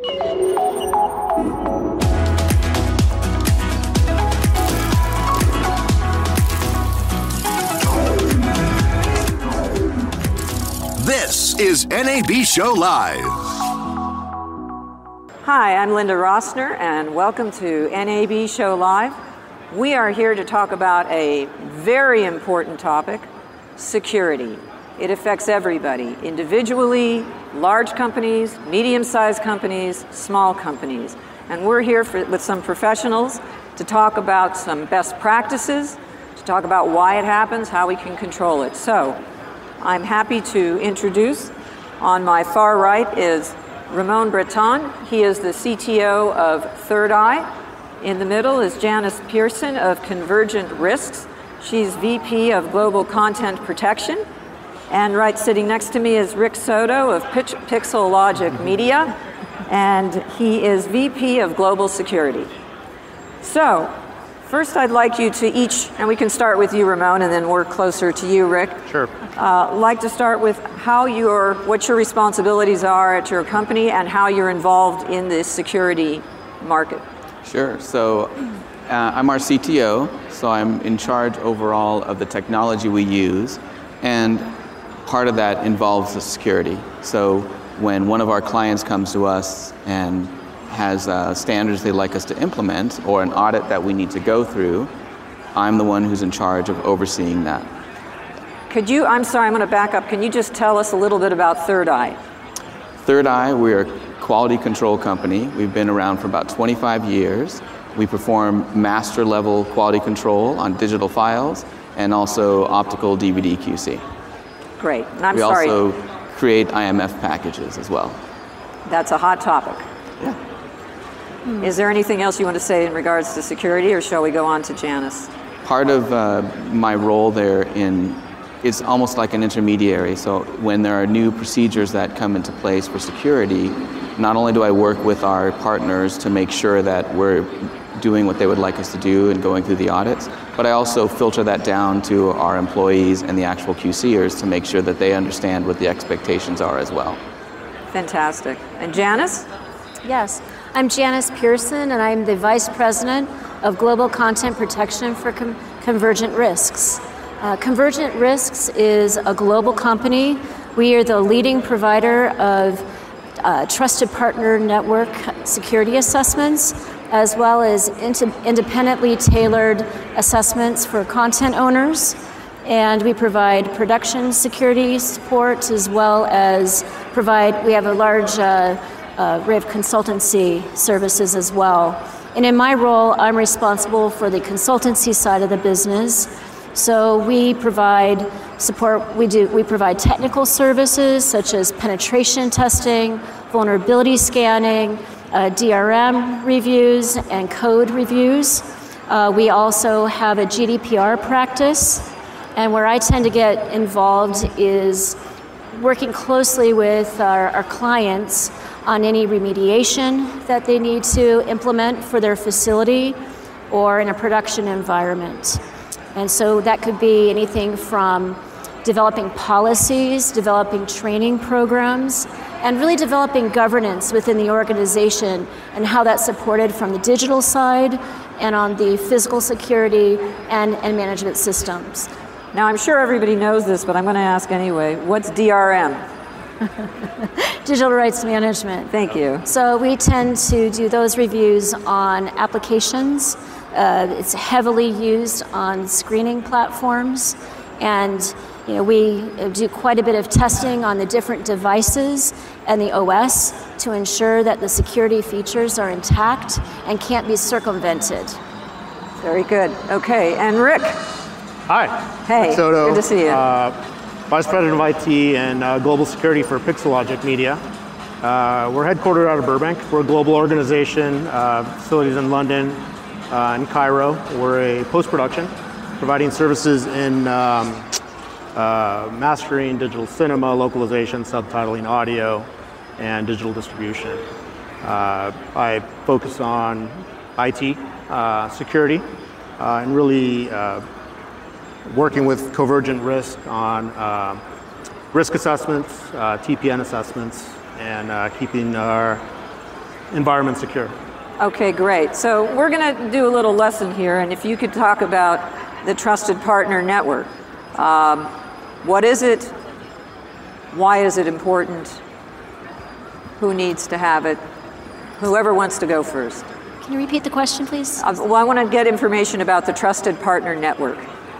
This is NAB Show Live. Hi, I'm Linda Rosner, and welcome to NAB Show Live. We are here to talk about a very important topic security. It affects everybody individually, large companies, medium sized companies, small companies. And we're here for, with some professionals to talk about some best practices, to talk about why it happens, how we can control it. So, I'm happy to introduce on my far right is Ramon Breton. He is the CTO of Third Eye. In the middle is Janice Pearson of Convergent Risks. She's VP of Global Content Protection. And right sitting next to me is Rick Soto of Pitch- Pixel Logic Media, and he is VP of Global Security. So, first I'd like you to each, and we can start with you, Ramon, and then work closer to you, Rick. Sure. Uh, like to start with how your, what your responsibilities are at your company and how you're involved in the security market. Sure. So uh, I'm our CTO, so I'm in charge overall of the technology we use, and part of that involves the security. So when one of our clients comes to us and has uh, standards they'd like us to implement or an audit that we need to go through, I'm the one who's in charge of overseeing that. Could you, I'm sorry, I'm going to back up. Can you just tell us a little bit about Third Eye? Third Eye, we're a quality control company. We've been around for about 25 years. We perform master level quality control on digital files and also optical DVD QC. Great. And I'm we sorry, also create IMF packages as well. that's a hot topic. Yeah. Is there anything else you want to say in regards to security, or shall we go on to Janice? Part of uh, my role there in it's almost like an intermediary. So when there are new procedures that come into place for security, not only do I work with our partners to make sure that we're doing what they would like us to do and going through the audits, but I also filter that down to our employees and the actual QCers to make sure that they understand what the expectations are as well. Fantastic. And Janice? Yes, I'm Janice Pearson, and I'm the Vice President of Global Content Protection for Com- Convergent Risks. Uh, Convergent Risks is a global company. We are the leading provider of uh, trusted partner network security assessments, as well as independently tailored assessments for content owners. And we provide production security support as well as provide, we have a large uh, uh, array of consultancy services as well. And in my role, I'm responsible for the consultancy side of the business. So we provide support, we do, we provide technical services such as penetration testing, vulnerability scanning, uh, DRM reviews, and code reviews. Uh, we also have a GDPR practice, and where I tend to get involved is working closely with our, our clients on any remediation that they need to implement for their facility or in a production environment. And so that could be anything from developing policies, developing training programs, and really developing governance within the organization and how that's supported from the digital side and on the physical security and, and management systems. Now, I'm sure everybody knows this, but I'm going to ask anyway. What's DRM? Digital rights management. Thank you. So we tend to do those reviews on applications. Uh, it's heavily used on screening platforms, and you know we do quite a bit of testing on the different devices and the OS to ensure that the security features are intact and can't be circumvented. Very good. Okay, and Rick. Hi. Hey, Rick Soto, good to see you. Uh, Vice President of IT and uh, Global Security for Pixelogic Media. Uh, we're headquartered out of Burbank. We're a global organization, uh, facilities in London uh, and Cairo. We're a post-production, providing services in um, uh, mastering, digital cinema, localization, subtitling, audio, and digital distribution. Uh, I focus on IT, uh, security, uh, and really uh, working with Convergent Risk on uh, risk assessments, TPN assessments, and keeping our environment secure. Okay, great. So we're going to do a little lesson here, and if you could talk about the Trusted Partner Network. Um, what is it? Why is it important? Who needs to have it? Whoever wants to go first. Can you repeat the question, please? Uh, well, I want to get information about the Trusted Partner Network.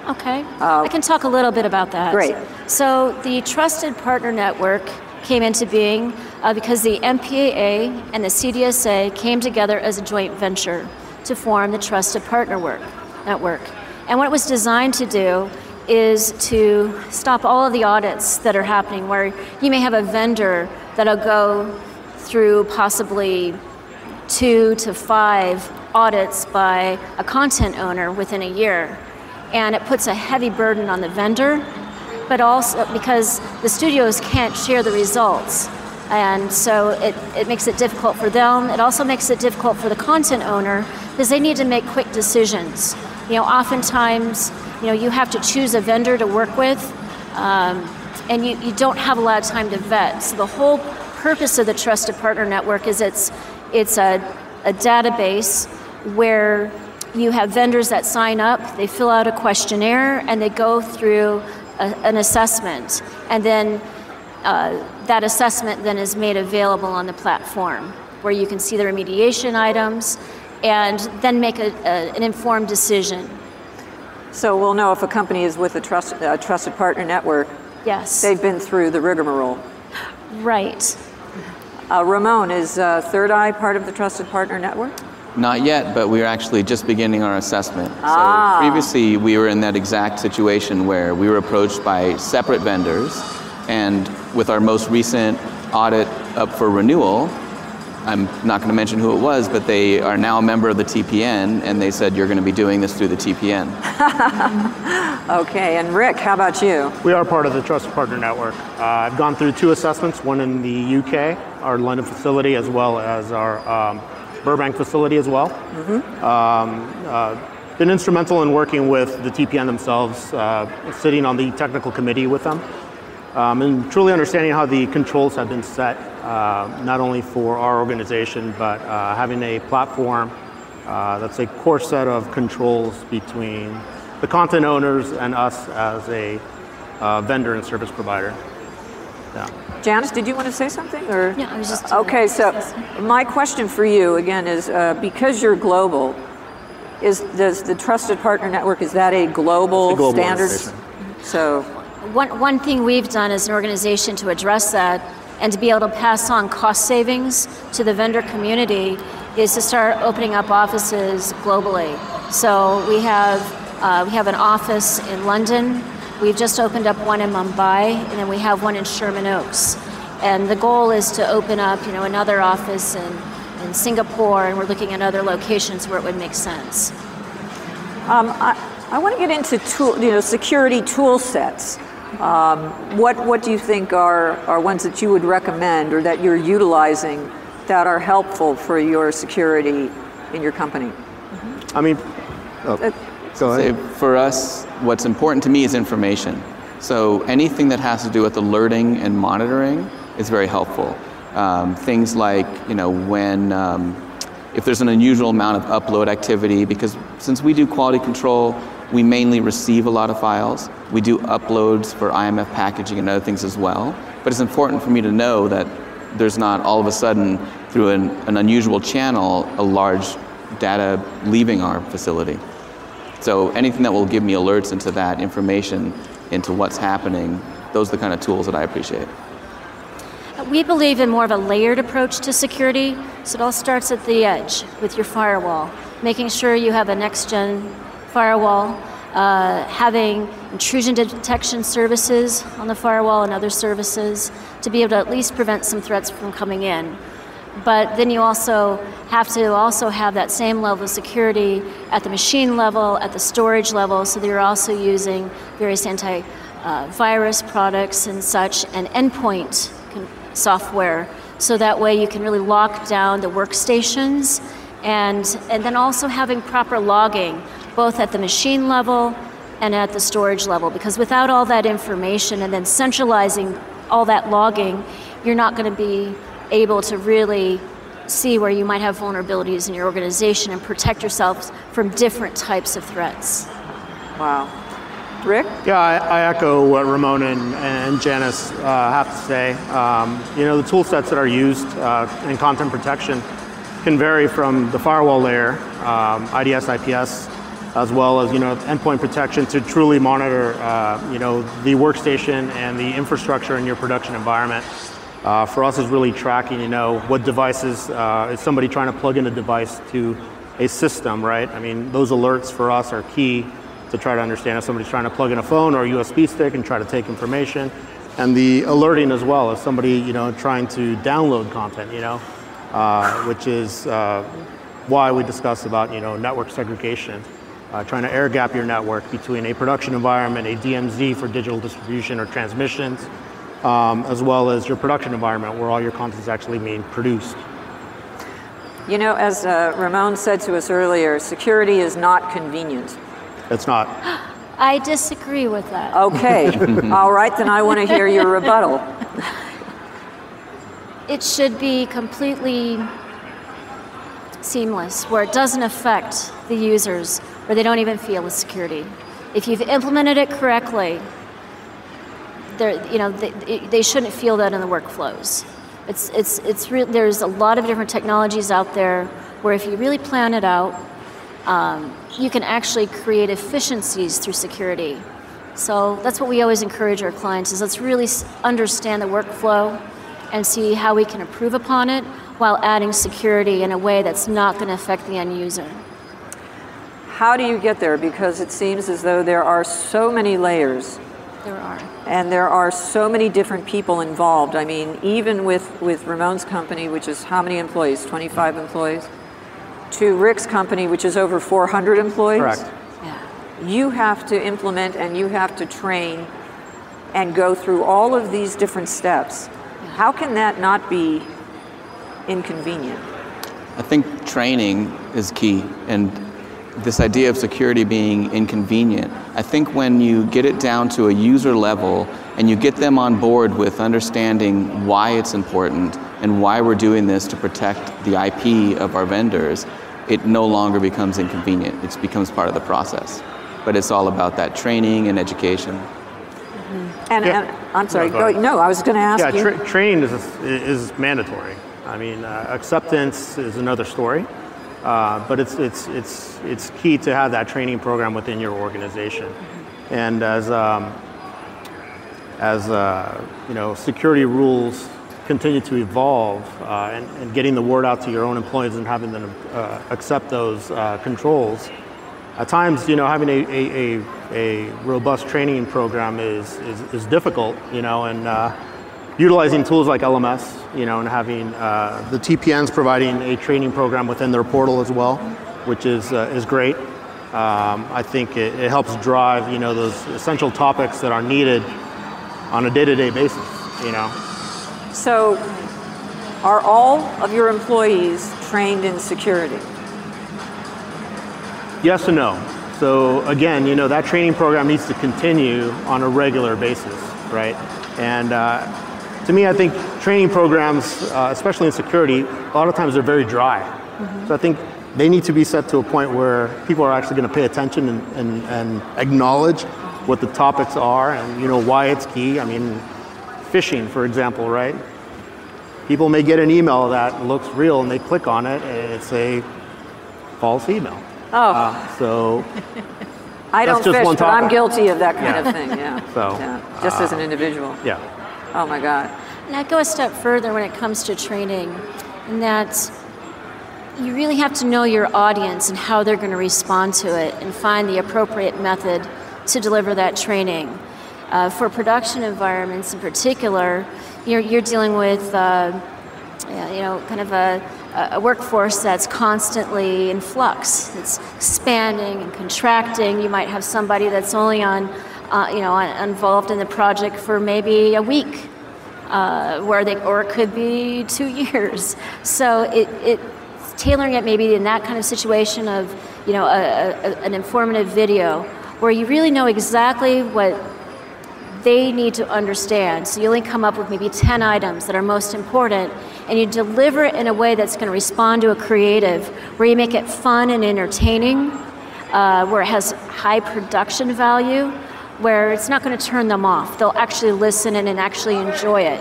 Okay. I can talk a little bit about that. Great. So, the Trusted Partner Network came into being uh, because the MPAA and the CDSA came together as a joint venture to form the Trusted Partner work, Network. And what it was designed to do is to stop all of the audits that are happening where you may have a vendor that'll go through possibly two to five audits by a content owner within a year. And it puts a heavy burden on the vendor, but also because the studios can't share the results. And so it, it makes it difficult for them. It also makes it difficult for the content owner because they need to make quick decisions. You know, oftentimes, you know, you have to choose a vendor to work with, um, and you, you don't have a lot of time to vet. So the whole purpose of the Trusted Partner Network is it's, it's a, a database where you have vendors that sign up, they fill out a questionnaire, and they go through a, an assessment. And then uh, that assessment then is made available on the platform where you can see the remediation items and then make a, a, an informed decision. So we'll know if a company is with a, trust, a Trusted Partner Network, Yes. they've been through the rigmarole. right. Uh, Ramon, is uh, Third Eye part of the Trusted Partner Network? Not yet, but we're actually just beginning our assessment. Ah. So previously, we were in that exact situation where we were approached by separate vendors, and with our most recent audit up for renewal, I'm not going to mention who it was, but they are now a member of the TPN, and they said you're going to be doing this through the TPN. Okay, and Rick, how about you? We are part of the Trusted Partner Network. Uh, I've gone through two assessments, one in the UK, our London facility, as well as our um, Burbank facility as well. Um, uh, been instrumental in working with the TPN themselves, uh, sitting on the technical committee with them, um, and truly understanding how the controls have been set, uh, not only for our organization, but uh, having a platform uh, that's a core set of controls between the content owners and us as a uh, vendor and service provider. Yeah. Janice, did you want to say something? Or Yeah, I was just- okay. So my question for you again is uh, because you're global, is does the Trusted Partner Network is that a global, It's a global standards? So One, one thing we've done as an organization to address that and to be able to pass on cost savings to the vendor community is to start opening up offices globally. So we have, uh, we have an office in London, we've just opened up one in Mumbai, and then we have one in Sherman Oaks. And the goal is to open up, you know, another office in, in Singapore, and we're looking at other locations where it would make sense. um, I, I want to get into tool, you know, security tool sets. Um, what what do you think are are ones that you would recommend or that you're utilizing that are helpful for your security in your company? I mean, oh, Uh, go Say, ahead. for us, what's important to me is information. So anything that has to do with alerting and monitoring is very helpful. Um, things like, you know, when um, if there's an unusual amount of upload activity, because since we do quality control, we mainly receive a lot of files. We do uploads for IMF packaging and other things as well. But it's important for me to know that there's not all of a sudden, through an, an unusual channel, a large data leaving our facility. So anything that will give me alerts into that information, into what's happening, those are the kind of tools that I appreciate. We believe in more of a layered approach to security. So it all starts at the edge with your firewall, making sure you have a next gen firewall, uh, having intrusion detection services on the firewall and other services to be able to at least prevent some threats from coming in. But then you also have to also have that same level of security at the machine level, at the storage level, so that you're also using various anti-virus products and such, and endpoint software, so that way you can really lock down the workstations, and and then also having proper logging, both at the machine level and at the storage level, because without all that information and then centralizing all that logging, you're not going to be able to really see where you might have vulnerabilities in your organization and protect yourselves from different types of threats. Wow. Rick? Yeah, I, I echo what Ramon and, and Janice uh, have to say. Um, you know, the tool sets that are used uh, in content protection can vary from the firewall layer, um, IDS, IPS, as well as you know endpoint protection to truly monitor uh, you know the workstation and the infrastructure in your production environment. Uh, for us, is really tracking you know what devices uh, is somebody trying to plug in a device to a system, right? I mean, those alerts for us are key to try to understand if somebody's trying to plug in a phone or a USB stick and try to take information. And the alerting as well, if somebody, you know, trying to download content, you know, uh, which is uh, why we discuss about, you know, network segregation, uh, trying to air gap your network between a production environment, a DMZ for digital distribution or transmissions, um, as well as your production environment where all your content is actually being produced. You know, as uh, Ramon said to us earlier, security is not convenient. It's not. I disagree with that. Okay. All right, then I want to hear your rebuttal. It should be completely seamless, where it doesn't affect the users, where they don't even feel the security. If you've implemented it correctly, you know, they, they shouldn't feel that in the workflows. It's, it's, it's re- there's a lot of different technologies out there where if you really plan it out, um, you can actually create efficiencies through security. So that's what we always encourage our clients is let's really understand the workflow and see how we can improve upon it while adding security in a way that's not going to affect the end user. How do you get there? Because it seems as though there are so many layers. There are. And there are so many different people involved. I mean, even with, with Ramon's company, which is how many employees? 25 employees? to Rick's company, which is over 400 employees. Correct. Yeah. You have to implement and you have to train and go through all of these different steps. How can that not be inconvenient? I think training is key and this idea of security being inconvenient. I think when you get it down to a user level and you get them on board with understanding why it's important and why we're doing this to protect the IP of our vendors, it no longer becomes inconvenient. It becomes part of the process. But it's all about that training and education. Mm-hmm. And, yeah. and, I'm sorry, no, go, no, I was going to ask yeah, you. Tra- training is, is mandatory. I mean, uh, acceptance is another story, uh, but it's, it's, it's, it's key to have that training program within your organization. And as, um, as uh, you know, security rules continue to evolve uh, and, and, getting the word out to your own employees and having them uh, accept those uh, controls. At times, you know, having a, a, a, a robust training program is, is, is, difficult, you know, and uh, utilizing tools like LMS, you know, and having uh, the TPNs providing a training program within their portal as well, which is, uh, is great. Um, I think it, it helps drive, you know, those essential topics that are needed on a day-to-day basis, you know. So, are all of your employees trained in security? Yes and no. So again, you know that training program needs to continue on a regular basis, right? And uh, to me, I think training programs, uh, especially in security, a lot of times they're very dry. Mm-hmm. So I think they need to be set to a point where people are actually going to pay attention and, and, and acknowledge what the topics are and you know why it's key. I mean, phishing, for example, right? People may get an email that looks real and they click on it and it's a false email. Oh. Uh, so I don't fish, but I'm guilty of that kind yeah. of thing, yeah. So, yeah. Just uh, as an individual. Yeah. Oh my God. And I go a step further when it comes to training, in that you really have to know your audience and how they're going to respond to it and find the appropriate method to deliver that training. Uh, for production environments in particular, you're, you're dealing with, uh, you know, kind of a, a workforce that's constantly in flux. It's expanding and contracting. You might have somebody that's only on, uh, you know, on, involved in the project for maybe a week, uh, where they, or it could be two years. So it, it tailoring it maybe in that kind of situation of, you know, a, a, an informative video where you really know exactly what they need to understand. So you only come up with maybe 10 items that are most important, and you deliver it in a way that's going to respond to a creative, where you make it fun and entertaining, uh, where it has high production value, where it's not going to turn them off. They'll actually listen and, and actually enjoy it.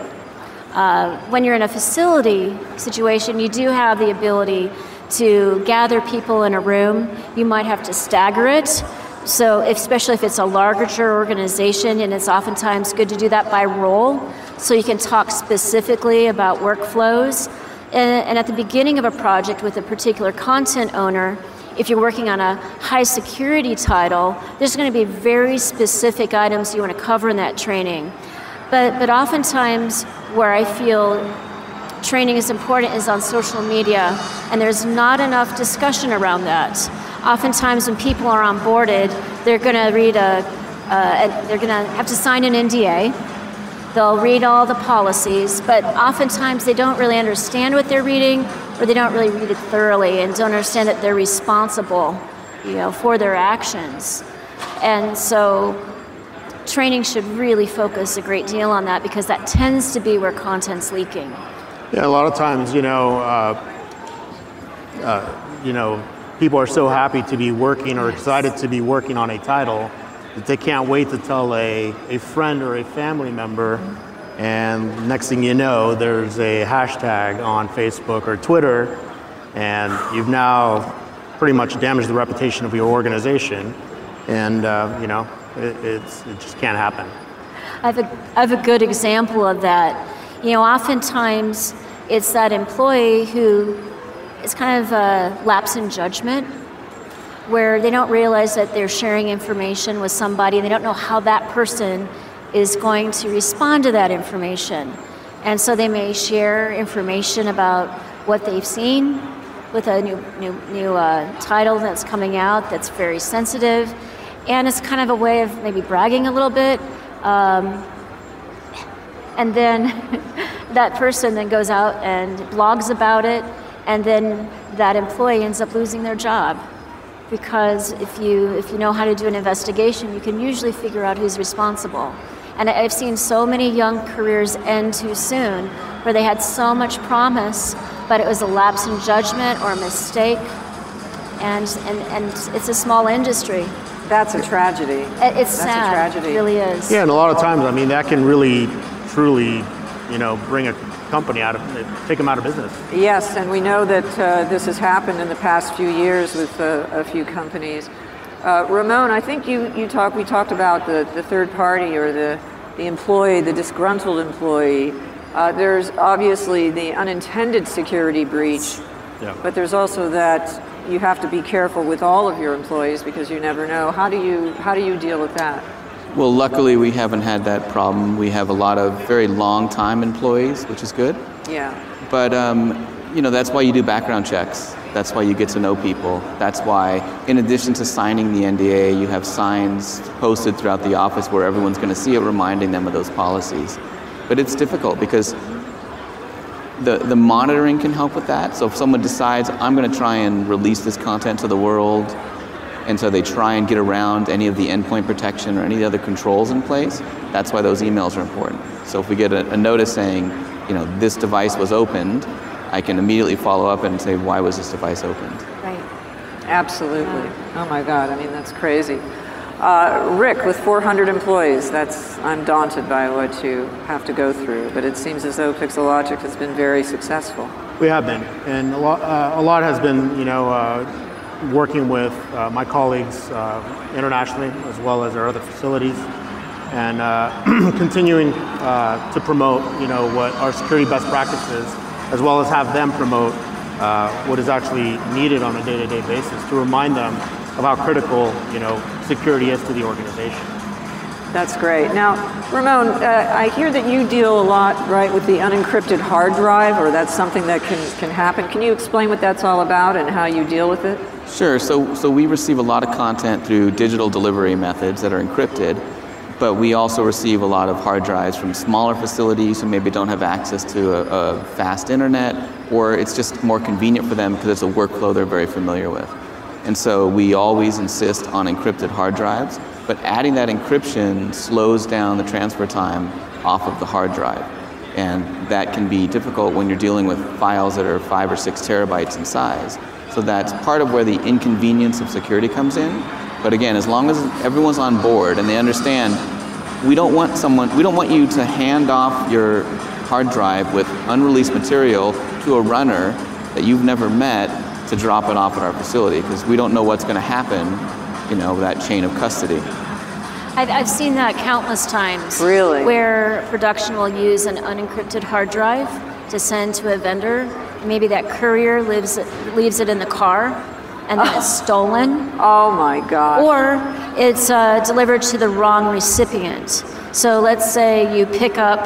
Uh, when you're in a facility situation, you do have the ability to gather people in a room. You might have to stagger it so, especially if it's a larger organization, and it's oftentimes good to do that by role, so you can talk specifically about workflows. And, and at the beginning of a project with a particular content owner, if you're working on a high security title, there's going to be very specific items you want to cover in that training. But, but oftentimes, where I feel training is important is on social media, and there's not enough discussion around that oftentimes when people are onboarded, they're going to read a, uh, they're going to have to sign an NDA. They'll read all the policies, but oftentimes they don't really understand what they're reading, or they don't really read it thoroughly and don't understand that they're responsible, you know, for their actions. And so training should really focus a great deal on that because that tends to be where content's leaking. Yeah, a lot of times, you know, uh, uh, you know, people are so happy to be working or excited to be working on a title that they can't wait to tell a, a friend or a family member. And next thing you know, there's a hashtag on Facebook or Twitter, and you've now pretty much damaged the reputation of your organization. And, uh, you know, it, it's, it just can't happen. I have, a, I have a good example of that. You know, oftentimes it's that employee who it's kind of a lapse in judgment where they don't realize that they're sharing information with somebody and they don't know how that person is going to respond to that information. And so they may share information about what they've seen with a new, new, new uh, title that's coming out that's very sensitive. And it's kind of a way of maybe bragging a little bit. Um, and then that person then goes out and blogs about it and then that employee ends up losing their job because if you if you know how to do an investigation you can usually figure out who's responsible. And i've seen so many young careers end too soon where they had so much promise but it was a lapse in judgment or a mistake. And and, and it's a small industry. That's a tragedy. It's that's sad. a tragedy. It really is. Yeah and a lot of times i mean that can really truly you know bring a company out of, take them out of business. Yes, and we know that uh, this has happened in the past few years with uh, a few companies. Uh, Ramon, I think you, you talked, we talked about the, the third party or the, the employee, the disgruntled employee. Uh, there's obviously the unintended security breach, yeah. but there's also that you have to be careful with all of your employees because you never know. How do you, how do you deal with that? Well, luckily we haven't had that problem. We have a lot of very long time employees, which is good. Yeah. But um, you know that's why you do background checks. That's why you get to know people. That's why, in addition to signing the NDA, you have signs posted throughout the office where everyone's going to see it, reminding them of those policies. But it's difficult because the, the monitoring can help with that. So if someone decides, I'm going to try and release this content to the world, and so they try and get around any of the endpoint protection or any of the other controls in place. That's why those emails are important. So if we get a, a notice saying, you know, this device was opened, I can immediately follow up and say, why was this device opened? Right. Absolutely. Yeah. Oh my God, I mean, that's crazy. Uh, Rick, with 400 employees, that's I'm daunted by what you have to go through, but it seems as though Pixelogic has been very successful. We have been, and a lot, uh, a lot has been, you know, uh, working with uh, my colleagues uh, internationally as well as our other facilities and uh, continuing uh, to promote you know what our security best practices as well as have them promote uh, what is actually needed on a day-to-day basis to remind them of how critical you know security is to the organization. That's great. Now, Ramon, uh, I hear that you deal a lot, right, with the unencrypted hard drive, or that's something that can, can happen. Can you explain what that's all about and how you deal with it? Sure. So, so we receive a lot of content through digital delivery methods that are encrypted, but we also receive a lot of hard drives from smaller facilities who maybe don't have access to a, a fast internet, or it's just more convenient for them because it's a workflow they're very familiar with. And so we always insist on encrypted hard drives. But adding that encryption slows down the transfer time off of the hard drive. And that can be difficult when you're dealing with files that are five or six terabytes in size. So that's part of where the inconvenience of security comes in. But again, as long as everyone's on board and they understand, we don't want someone, we don't want you to hand off your hard drive with unreleased material to a runner that you've never met to drop it off at our facility because we don't know what's going to happen, you know, that chain of custody. I've, I've seen that countless times. Really? Where production will use an unencrypted hard drive to send to a vendor. Maybe that courier lives, leaves it in the car and then it's stolen. Oh my God. Or it's uh, delivered to the wrong recipient. So let's say you pick up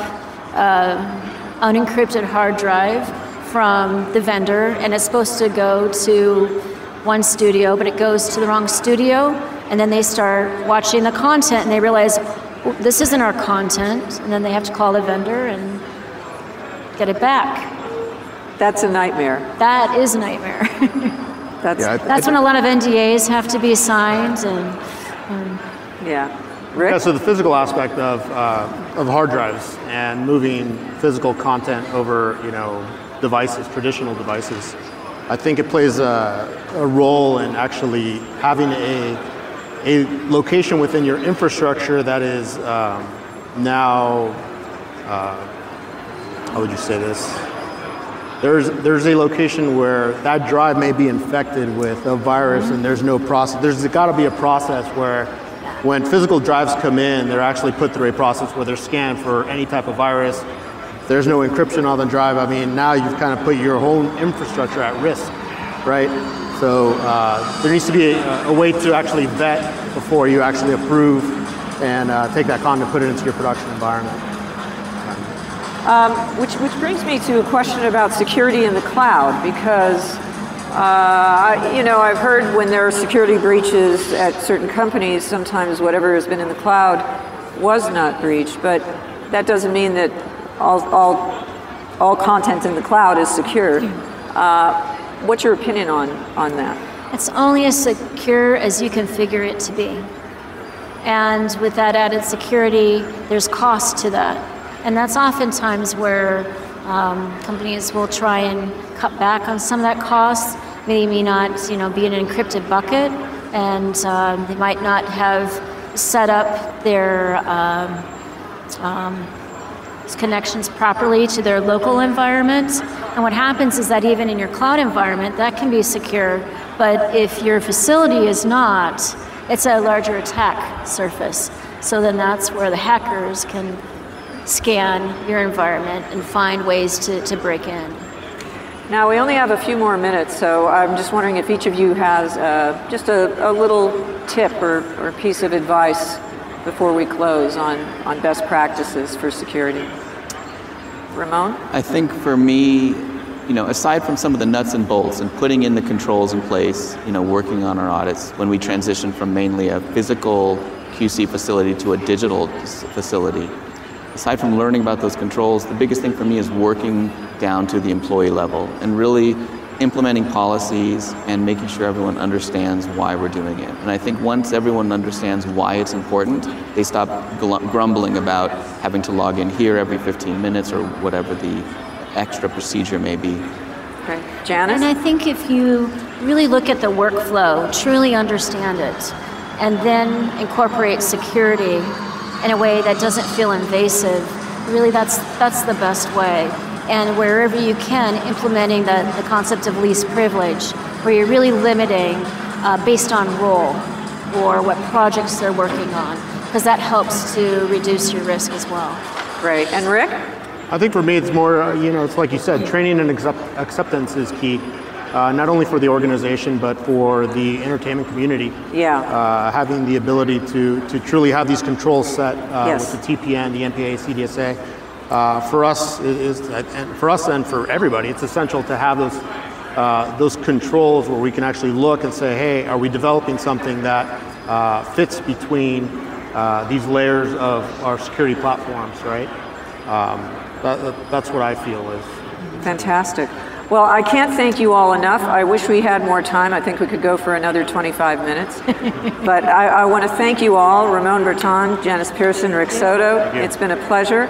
uh, unencrypted hard drive from the vendor and it's supposed to go to one studio, but it goes to the wrong studio, and then they start watching the content and they realize "Oh, this isn't our content, and then they have to call the vendor and get it back. That's a nightmare. That is a nightmare. That's, Yeah, I- That's when a lot of NDAs have to be signed and yeah. Rick? Yeah, so the physical aspect of, uh, of hard drives and moving physical content over, you know, devices, traditional devices, I think it plays a, a role in actually having a, a location within your infrastructure that is um, now, uh, how would you say this? There's, there's a location where that drive may be infected with a virus and there's no process. There's got to be a process where when physical drives come in, they're actually put through a process where they're scanned for any type of virus. There's no encryption on the drive. I mean, now you've kind of put your whole infrastructure at risk, right? So uh, there needs to be a, a way to actually vet before you actually approve and uh, take that content put it into your production environment. Which, which brings me to a question about security in the cloud because, uh, you know, I've heard when there are security breaches at certain companies, sometimes whatever has been in the cloud was not breached, but that doesn't mean that all, all, all content in the cloud is secure. Uh, what's your opinion on, on that? It's only as secure as you configure it to be. And with that added security, there's cost to that. And that's oftentimes where um, companies will try and cut back on some of that cost. They may not, you know, be in an encrypted bucket, and um, they might not have set up their um, um, connections properly to their local environment. And what happens is that even in your cloud environment, that can be secure, but if your facility is not, it's a larger attack surface. So then that's where the hackers can scan your environment and find ways to, to break in. Now, we only have a few more minutes, so I'm just wondering if each of you has uh, just a, a little tip or, or piece of advice before we close on, on best practices for security. Ramon? I think for me, you know, aside from some of the nuts and bolts and putting in the controls in place, you know, working on our audits when we transition from mainly a physical QC facility to a digital facility, aside from learning about those controls, the biggest thing for me is working down to the employee level and really implementing policies and making sure everyone understands why we're doing it. And I think once everyone understands why it's important, they stop grumbling about having to log in here every 15 minutes or whatever the extra procedure may be. Okay. Janice? And I think if you really look at the workflow, truly understand it, and then incorporate security in a way that doesn't feel invasive, really that's, that's the best way. And wherever you can, implementing the, the concept of least privilege, where you're really limiting uh, based on role or what projects they're working on, because that helps to reduce your risk as well. Great. And Rick? I think for me, it's more, uh, you know, it's like you said, training and accept- acceptance is key, uh, not only for the organization, but for the entertainment community. Yeah. Uh, having the ability to, to truly have these controls set uh, Yes. with the TPN, the NPA, CDSA. Uh, for us, and for us and for everybody, it's essential to have those, uh, those controls where we can actually look and say, hey, are we developing something that uh, fits between uh, these layers of our security platforms, right? Um, that- that's what I feel is Fantastic. Well, I can't thank you all enough. I wish we had more time. I think we could go for another 25 minutes. but I, I want to thank you all Ramon Breton, Janice Pearson, Rick Soto. It's been a pleasure.